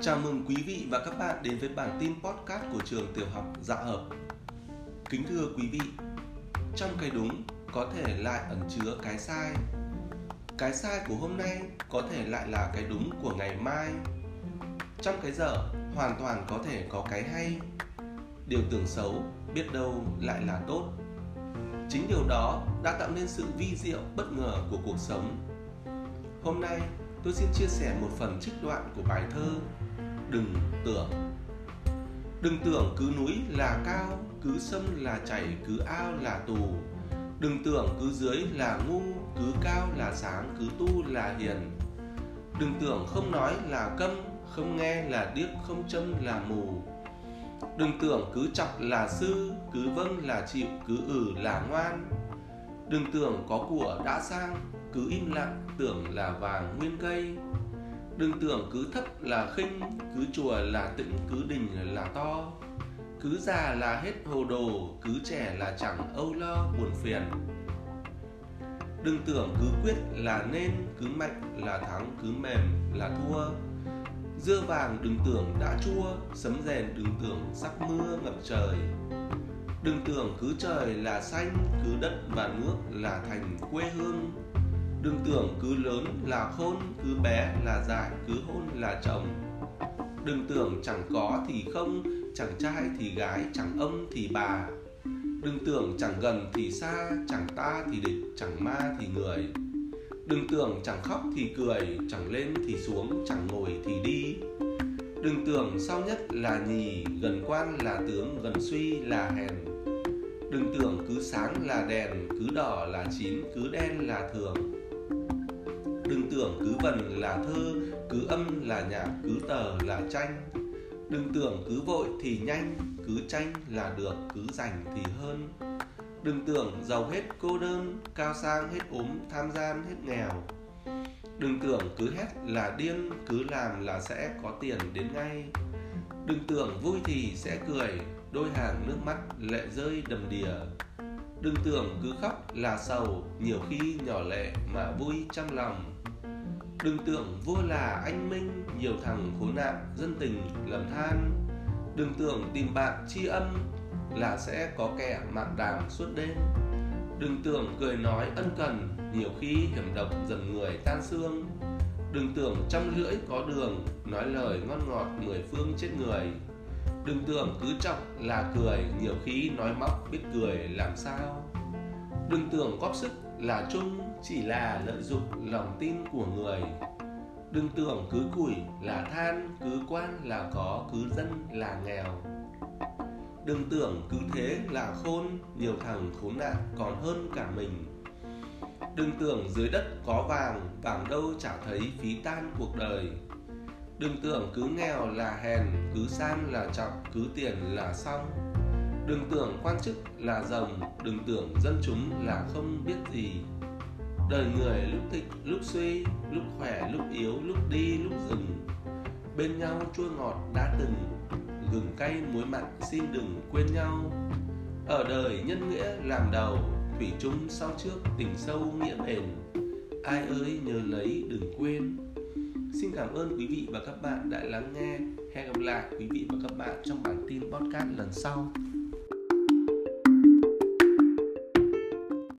Chào mừng quý vị và các bạn đến với bản tin podcast của trường tiểu học Dạ Hợp. Kính thưa quý vị, trong cái đúng có thể lại ẩn chứa cái sai. Cái sai của hôm nay có thể lại là cái đúng của ngày mai. Trong cái dở hoàn toàn có thể có cái hay. Điều tưởng xấu biết đâu lại là tốt. Chính điều đó đã tạo nên sự vi diệu bất ngờ của cuộc sống. Hôm nay tôi xin chia sẻ một phần trích đoạn của bài thơ đừng tưởng. Đừng tưởng cứ núi là cao, cứ sông là chảy, cứ ao là tù. Đừng tưởng cứ dưới là ngu, cứ cao là sáng, cứ tu là hiền. Đừng tưởng không nói là câm, không nghe là điếc, không châm là mù. Đừng tưởng cứ chọc là sư, cứ vâng là chịu, cứ ừ là ngoan. Đừng tưởng có của đã sang, cứ im lặng, tưởng là vàng nguyên cây đừng tưởng cứ thấp là khinh, cứ chùa là tĩnh, cứ đình là to. Cứ già là hết hồ đồ, cứ trẻ là chẳng âu lo buồn phiền. Đừng tưởng cứ quyết là nên, cứ mạnh là thắng, cứ mềm là thua. Dưa vàng đừng tưởng đã chua, sấm rèn đừng tưởng sắp mưa ngập trời. Đừng tưởng cứ trời là xanh, cứ đất và nước là thành quê hương đừng tưởng cứ lớn là khôn, cứ bé là dại, cứ hôn là chồng. Đừng tưởng chẳng có thì không, chẳng trai thì gái, chẳng ông thì bà. Đừng tưởng chẳng gần thì xa, chẳng ta thì địch, chẳng ma thì người. Đừng tưởng chẳng khóc thì cười, chẳng lên thì xuống, chẳng ngồi thì đi. Đừng tưởng sau nhất là nhì, gần quan là tướng, gần suy là hèn. Đừng tưởng cứ sáng là đèn, cứ đỏ là chín, cứ đen là thường đừng tưởng cứ vần là thơ, cứ âm là nhạc, cứ tờ là tranh. Đừng tưởng cứ vội thì nhanh, cứ tranh là được, cứ dành thì hơn. Đừng tưởng giàu hết cô đơn, cao sang hết ốm, tham gian hết nghèo. Đừng tưởng cứ hét là điên, cứ làm là sẽ có tiền đến ngay. Đừng tưởng vui thì sẽ cười, đôi hàng nước mắt lệ rơi đầm đìa đừng tưởng cứ khóc là sầu, nhiều khi nhỏ lệ mà vui trong lòng. Đừng tưởng vua là anh minh, Nhiều thằng khốn nạn dân tình lầm than. Đừng tưởng tìm bạn tri âm Là sẽ có kẻ mạn đàm suốt đêm. Đừng tưởng cười nói ân cần, Nhiều khi hiểm độc dần người tan xương. Đừng tưởng trăm lưỡi có đường, Nói lời ngon ngọt mười phương chết người. Đừng tưởng cứ trọng là cười, Nhiều khi nói móc biết cười làm sao. Đừng tưởng góp sức là chung, chỉ là lợi dụng lòng tin của người. Đừng tưởng cứ củi là than, cứ quan là có, cứ dân là nghèo. Đừng tưởng cứ thế là khôn, nhiều thằng khốn nạn còn hơn cả mình. Đừng tưởng dưới đất có vàng vàng đâu chả thấy phí tan cuộc đời đừng tưởng cứ nghèo là hèn, cứ sang là trọng, cứ tiền là xong đừng tưởng quan chức là rồng, đừng tưởng dân chúng là không biết gì. Đời người lúc thịnh, lúc suy, lúc khỏe, lúc yếu, lúc đi, lúc dừng. Bên nhau chua ngọt đã từng, gừng cay muối mặn xin đừng quên nhau. Ở đời nhân nghĩa làm đầu, thủy chung sau trước tình sâu nghĩa bền. Ai ơi nhớ lấy đừng quên xin cảm ơn quý vị và các bạn đã lắng nghe. Hẹn gặp lại quý vị và các bạn trong bản tin podcast lần sau.